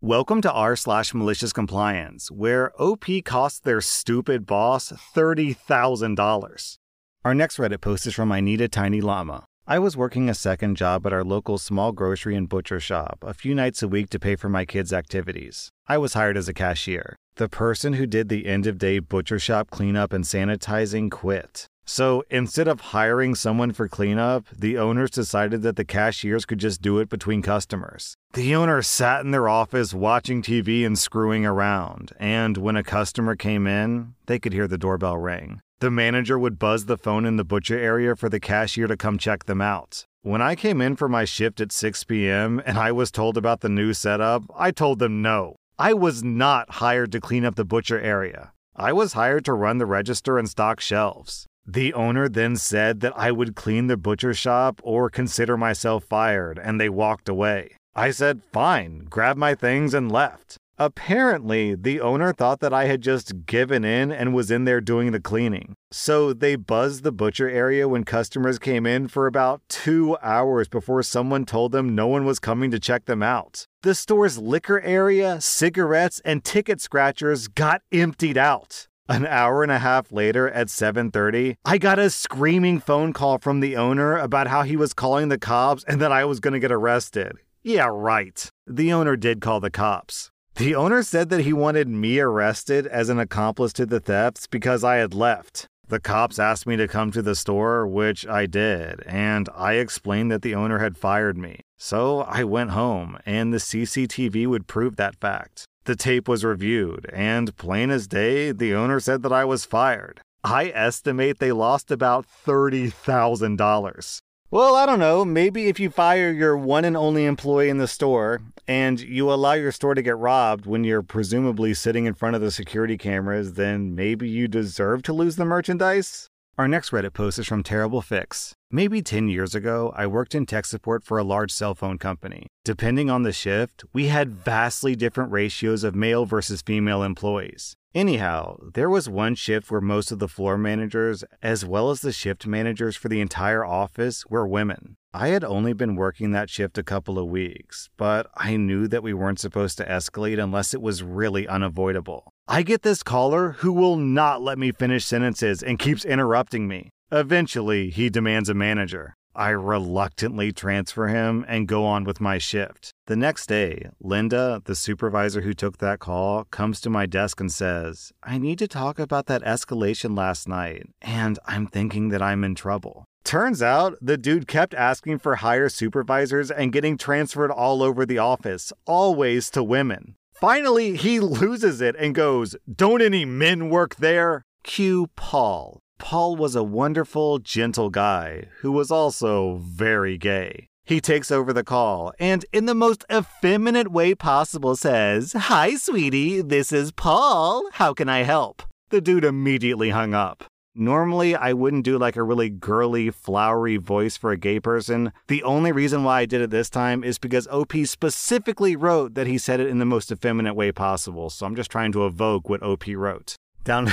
Welcome to r slash malicious compliance, where OP costs their stupid boss $30,000. Our next Reddit post is from I Need a Tiny Llama. I was working a second job at our local small grocery and butcher shop a few nights a week to pay for my kids' activities. I was hired as a cashier. The person who did the end of day butcher shop cleanup and sanitizing quit. So instead of hiring someone for cleanup, the owners decided that the cashiers could just do it between customers. The owner sat in their office watching TV and screwing around, and when a customer came in, they could hear the doorbell ring. The manager would buzz the phone in the butcher area for the cashier to come check them out. When I came in for my shift at 6 p.m. and I was told about the new setup, I told them no. I was not hired to clean up the butcher area. I was hired to run the register and stock shelves. The owner then said that I would clean the butcher shop or consider myself fired, and they walked away. I said, fine, grabbed my things and left. Apparently, the owner thought that I had just given in and was in there doing the cleaning. So they buzzed the butcher area when customers came in for about two hours before someone told them no one was coming to check them out. The store's liquor area, cigarettes, and ticket scratchers got emptied out. An hour and a half later at 7:30, I got a screaming phone call from the owner about how he was calling the cops and that I was going to get arrested. Yeah, right. The owner did call the cops. The owner said that he wanted me arrested as an accomplice to the thefts because I had left. The cops asked me to come to the store, which I did, and I explained that the owner had fired me. So I went home, and the CCTV would prove that fact. The tape was reviewed, and plain as day, the owner said that I was fired. I estimate they lost about $30,000. Well, I don't know. Maybe if you fire your one and only employee in the store and you allow your store to get robbed when you're presumably sitting in front of the security cameras, then maybe you deserve to lose the merchandise? Our next Reddit post is from Terrible Fix. Maybe 10 years ago, I worked in tech support for a large cell phone company. Depending on the shift, we had vastly different ratios of male versus female employees. Anyhow, there was one shift where most of the floor managers, as well as the shift managers for the entire office, were women. I had only been working that shift a couple of weeks, but I knew that we weren't supposed to escalate unless it was really unavoidable. I get this caller who will not let me finish sentences and keeps interrupting me. Eventually, he demands a manager. I reluctantly transfer him and go on with my shift. The next day, Linda, the supervisor who took that call, comes to my desk and says, I need to talk about that escalation last night, and I'm thinking that I'm in trouble. Turns out the dude kept asking for higher supervisors and getting transferred all over the office, always to women. Finally, he loses it and goes, Don't any men work there? Cue Paul. Paul was a wonderful, gentle guy who was also very gay. He takes over the call and, in the most effeminate way possible, says, Hi, sweetie, this is Paul. How can I help? The dude immediately hung up. Normally, I wouldn't do like a really girly, flowery voice for a gay person. The only reason why I did it this time is because OP specifically wrote that he said it in the most effeminate way possible. So I'm just trying to evoke what OP wrote down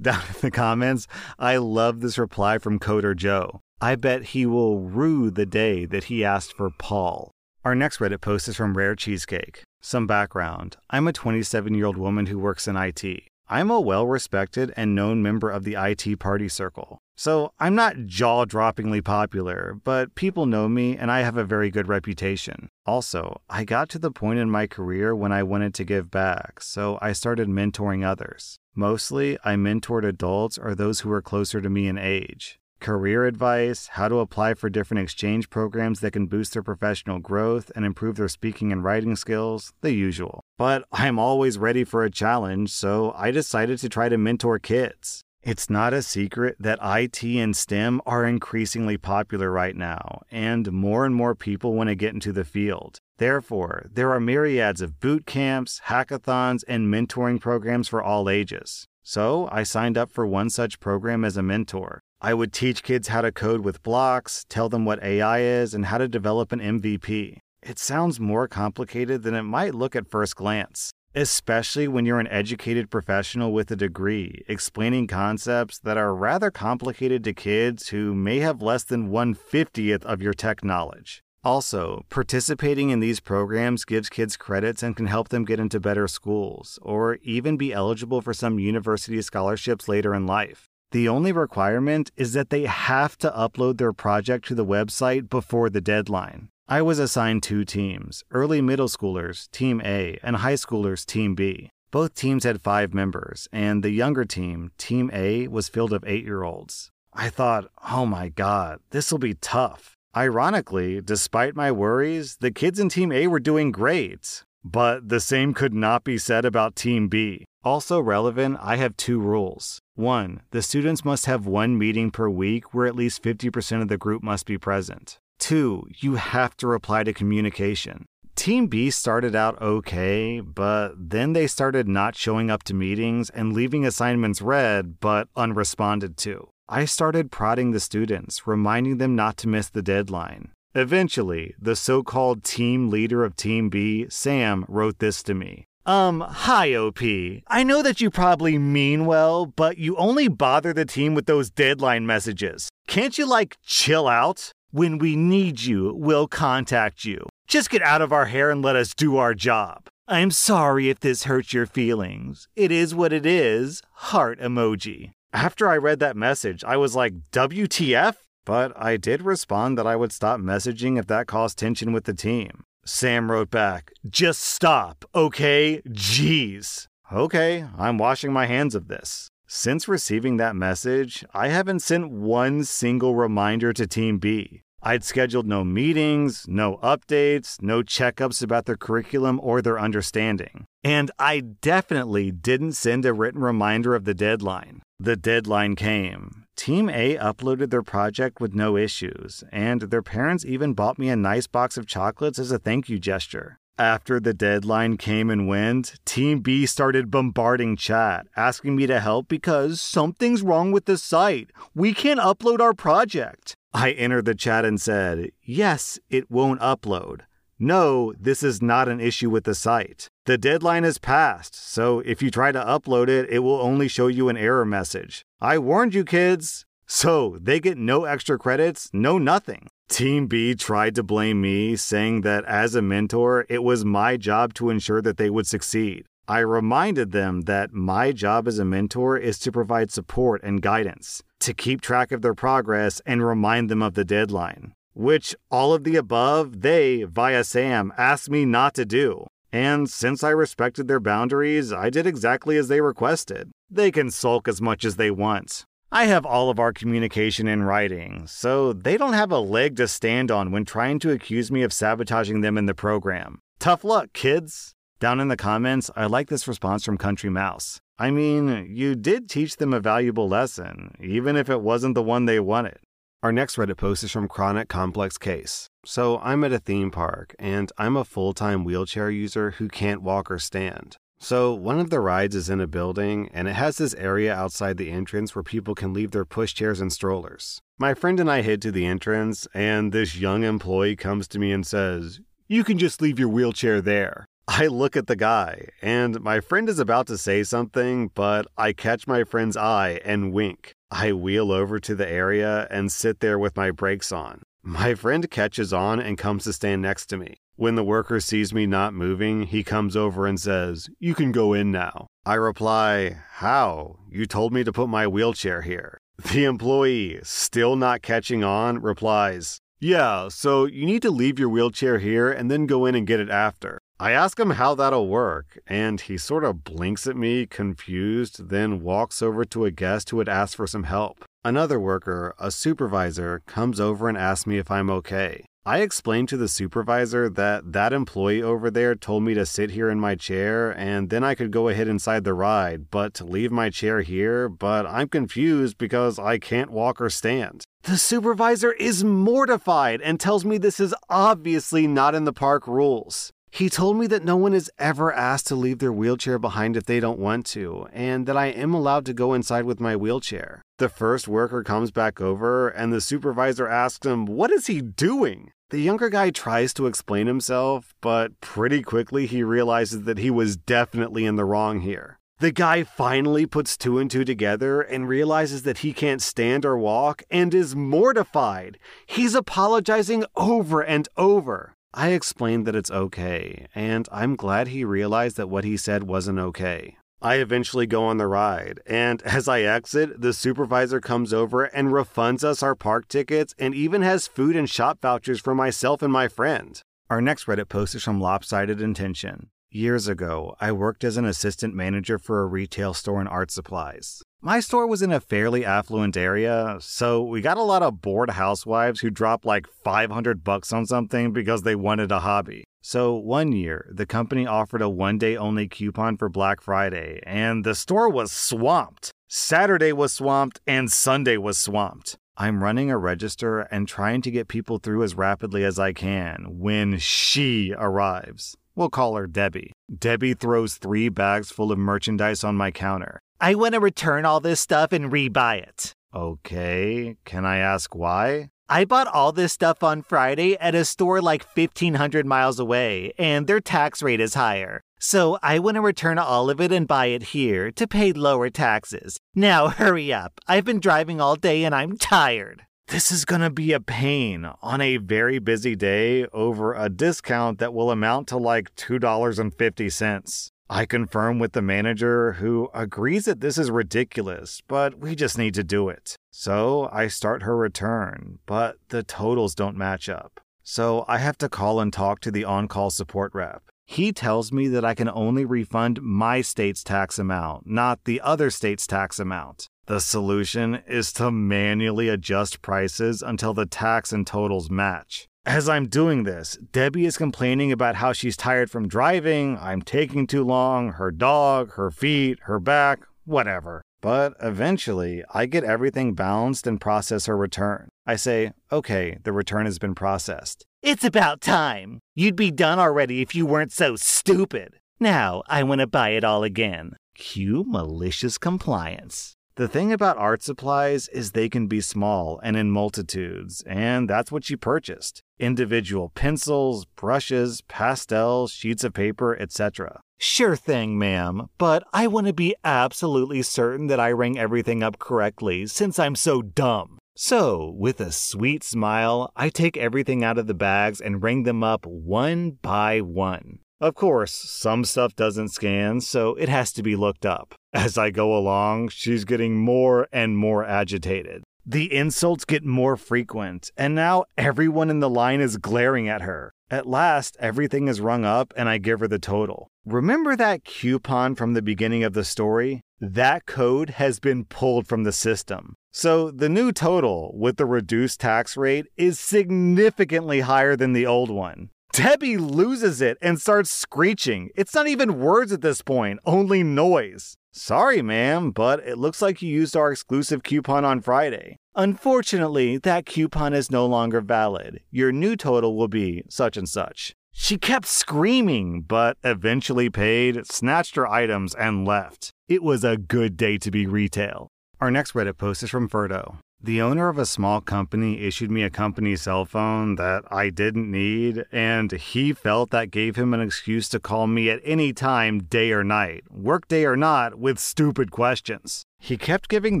down in the comments. I love this reply from Coder Joe. I bet he will rue the day that he asked for Paul. Our next Reddit post is from Rare Cheesecake. Some background. I'm a 27 year old woman who works in IT. I'm a well respected and known member of the IT party circle. So I'm not jaw droppingly popular, but people know me and I have a very good reputation. Also, I got to the point in my career when I wanted to give back, so I started mentoring others. Mostly, I mentored adults or those who were closer to me in age career advice, how to apply for different exchange programs that can boost their professional growth and improve their speaking and writing skills, the usual. But I'm always ready for a challenge, so I decided to try to mentor kids. It's not a secret that IT and STEM are increasingly popular right now, and more and more people want to get into the field. Therefore, there are myriads of boot camps, hackathons, and mentoring programs for all ages. So I signed up for one such program as a mentor. I would teach kids how to code with blocks, tell them what AI is, and how to develop an MVP. It sounds more complicated than it might look at first glance, especially when you're an educated professional with a degree, explaining concepts that are rather complicated to kids who may have less than 150th of your tech knowledge. Also, participating in these programs gives kids credits and can help them get into better schools, or even be eligible for some university scholarships later in life. The only requirement is that they have to upload their project to the website before the deadline. I was assigned two teams early middle schoolers, Team A, and high schoolers, Team B. Both teams had five members, and the younger team, Team A, was filled of eight year olds. I thought, oh my god, this will be tough. Ironically, despite my worries, the kids in Team A were doing great. But the same could not be said about Team B. Also relevant, I have two rules. One, the students must have one meeting per week where at least 50% of the group must be present. Two, you have to reply to communication. Team B started out okay, but then they started not showing up to meetings and leaving assignments read but unresponded to. I started prodding the students, reminding them not to miss the deadline. Eventually, the so called team leader of Team B, Sam, wrote this to me. Um, hi, OP. I know that you probably mean well, but you only bother the team with those deadline messages. Can't you, like, chill out? When we need you, we'll contact you. Just get out of our hair and let us do our job. I'm sorry if this hurts your feelings. It is what it is. Heart emoji. After I read that message, I was like, WTF? But I did respond that I would stop messaging if that caused tension with the team. Sam wrote back, Just stop, okay? Jeez. Okay, I'm washing my hands of this. Since receiving that message, I haven't sent one single reminder to Team B. I'd scheduled no meetings, no updates, no checkups about their curriculum or their understanding. And I definitely didn't send a written reminder of the deadline. The deadline came. Team A uploaded their project with no issues, and their parents even bought me a nice box of chocolates as a thank you gesture. After the deadline came and went, Team B started bombarding chat, asking me to help because something's wrong with the site. We can't upload our project. I entered the chat and said, Yes, it won't upload. No, this is not an issue with the site. The deadline is passed, so if you try to upload it, it will only show you an error message. I warned you, kids. So they get no extra credits, no nothing. Team B tried to blame me, saying that as a mentor, it was my job to ensure that they would succeed. I reminded them that my job as a mentor is to provide support and guidance, to keep track of their progress and remind them of the deadline, which all of the above they, via Sam, asked me not to do. And since I respected their boundaries, I did exactly as they requested. They can sulk as much as they want. I have all of our communication in writing, so they don't have a leg to stand on when trying to accuse me of sabotaging them in the program. Tough luck, kids! Down in the comments, I like this response from Country Mouse. I mean, you did teach them a valuable lesson, even if it wasn't the one they wanted. Our next Reddit post is from Chronic Complex Case. So, I'm at a theme park, and I'm a full time wheelchair user who can't walk or stand. So, one of the rides is in a building, and it has this area outside the entrance where people can leave their pushchairs and strollers. My friend and I head to the entrance, and this young employee comes to me and says, You can just leave your wheelchair there. I look at the guy, and my friend is about to say something, but I catch my friend's eye and wink. I wheel over to the area and sit there with my brakes on. My friend catches on and comes to stand next to me. When the worker sees me not moving, he comes over and says, You can go in now. I reply, How? You told me to put my wheelchair here. The employee, still not catching on, replies, Yeah, so you need to leave your wheelchair here and then go in and get it after. I ask him how that'll work, and he sort of blinks at me, confused, then walks over to a guest who had asked for some help. Another worker, a supervisor, comes over and asks me if I'm okay. I explained to the supervisor that that employee over there told me to sit here in my chair and then I could go ahead inside the ride, but to leave my chair here, but I'm confused because I can't walk or stand. The supervisor is mortified and tells me this is obviously not in the park rules. He told me that no one is ever asked to leave their wheelchair behind if they don't want to, and that I am allowed to go inside with my wheelchair. The first worker comes back over, and the supervisor asks him, What is he doing? The younger guy tries to explain himself, but pretty quickly he realizes that he was definitely in the wrong here. The guy finally puts two and two together and realizes that he can't stand or walk and is mortified. He's apologizing over and over. I explained that it's okay, and I'm glad he realized that what he said wasn't okay. I eventually go on the ride, and as I exit, the supervisor comes over and refunds us our park tickets and even has food and shop vouchers for myself and my friend. Our next Reddit post is from Lopsided Intention. Years ago, I worked as an assistant manager for a retail store in art supplies. My store was in a fairly affluent area, so we got a lot of bored housewives who dropped like 500 bucks on something because they wanted a hobby. So one year, the company offered a one day only coupon for Black Friday, and the store was swamped. Saturday was swamped, and Sunday was swamped. I'm running a register and trying to get people through as rapidly as I can when she arrives. We'll call her Debbie. Debbie throws three bags full of merchandise on my counter. I want to return all this stuff and rebuy it. Okay, can I ask why? I bought all this stuff on Friday at a store like 1500 miles away, and their tax rate is higher. So I want to return all of it and buy it here to pay lower taxes. Now hurry up. I've been driving all day and I'm tired. This is going to be a pain on a very busy day over a discount that will amount to like $2.50. I confirm with the manager who agrees that this is ridiculous, but we just need to do it. So I start her return, but the totals don't match up. So I have to call and talk to the on call support rep. He tells me that I can only refund my state's tax amount, not the other state's tax amount. The solution is to manually adjust prices until the tax and totals match. As I'm doing this, Debbie is complaining about how she's tired from driving, I'm taking too long, her dog, her feet, her back, whatever. But eventually, I get everything balanced and process her return. I say, okay, the return has been processed. It's about time. You'd be done already if you weren't so stupid. Now I want to buy it all again. Cue malicious compliance. The thing about art supplies is they can be small and in multitudes, and that's what she purchased individual pencils, brushes, pastels, sheets of paper, etc. Sure thing, ma'am, but I want to be absolutely certain that I ring everything up correctly since I'm so dumb. So, with a sweet smile, I take everything out of the bags and ring them up one by one. Of course, some stuff doesn't scan, so it has to be looked up. As I go along, she's getting more and more agitated. The insults get more frequent, and now everyone in the line is glaring at her. At last, everything is rung up, and I give her the total. Remember that coupon from the beginning of the story? That code has been pulled from the system. So the new total with the reduced tax rate is significantly higher than the old one. Debbie loses it and starts screeching. It's not even words at this point, only noise. Sorry, ma'am, but it looks like you used our exclusive coupon on Friday. Unfortunately, that coupon is no longer valid. Your new total will be such and such. She kept screaming, but eventually paid, snatched her items, and left. It was a good day to be retail. Our next Reddit post is from Ferdo. The owner of a small company issued me a company cell phone that I didn't need, and he felt that gave him an excuse to call me at any time, day or night, workday or not, with stupid questions. He kept giving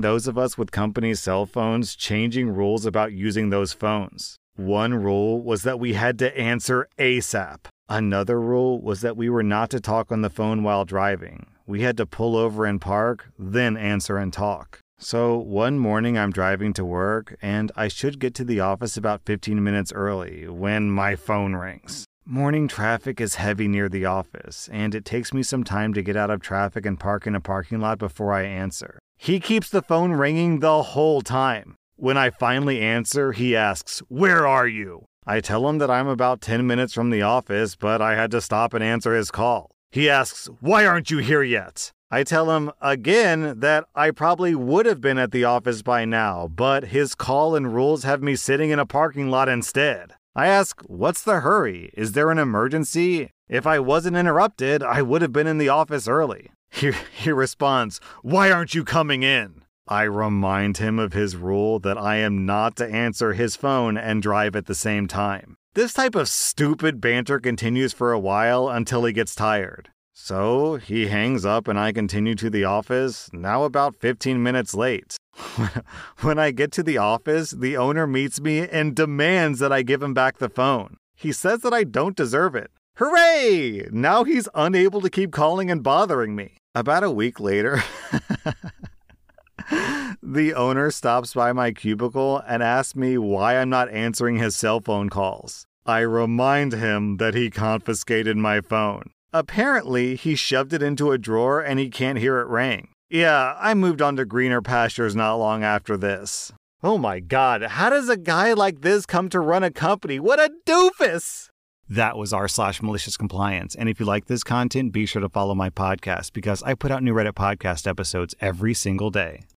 those of us with company cell phones changing rules about using those phones. One rule was that we had to answer ASAP. Another rule was that we were not to talk on the phone while driving. We had to pull over and park, then answer and talk. So one morning I'm driving to work and I should get to the office about 15 minutes early when my phone rings. Morning traffic is heavy near the office, and it takes me some time to get out of traffic and park in a parking lot before I answer. He keeps the phone ringing the whole time. When I finally answer, he asks, Where are you? I tell him that I'm about 10 minutes from the office, but I had to stop and answer his call. He asks, Why aren't you here yet? I tell him again that I probably would have been at the office by now, but his call and rules have me sitting in a parking lot instead. I ask, What's the hurry? Is there an emergency? If I wasn't interrupted, I would have been in the office early. He, he responds, Why aren't you coming in? I remind him of his rule that I am not to answer his phone and drive at the same time. This type of stupid banter continues for a while until he gets tired. So he hangs up and I continue to the office, now about 15 minutes late. when I get to the office, the owner meets me and demands that I give him back the phone. He says that I don't deserve it. Hooray! Now he's unable to keep calling and bothering me. About a week later, the owner stops by my cubicle and asks me why I'm not answering his cell phone calls. I remind him that he confiscated my phone. Apparently, he shoved it into a drawer and he can't hear it ring. Yeah, I moved on to greener pastures not long after this. Oh my god, how does a guy like this come to run a company? What a doofus! That was r slash malicious compliance. And if you like this content, be sure to follow my podcast because I put out new Reddit podcast episodes every single day.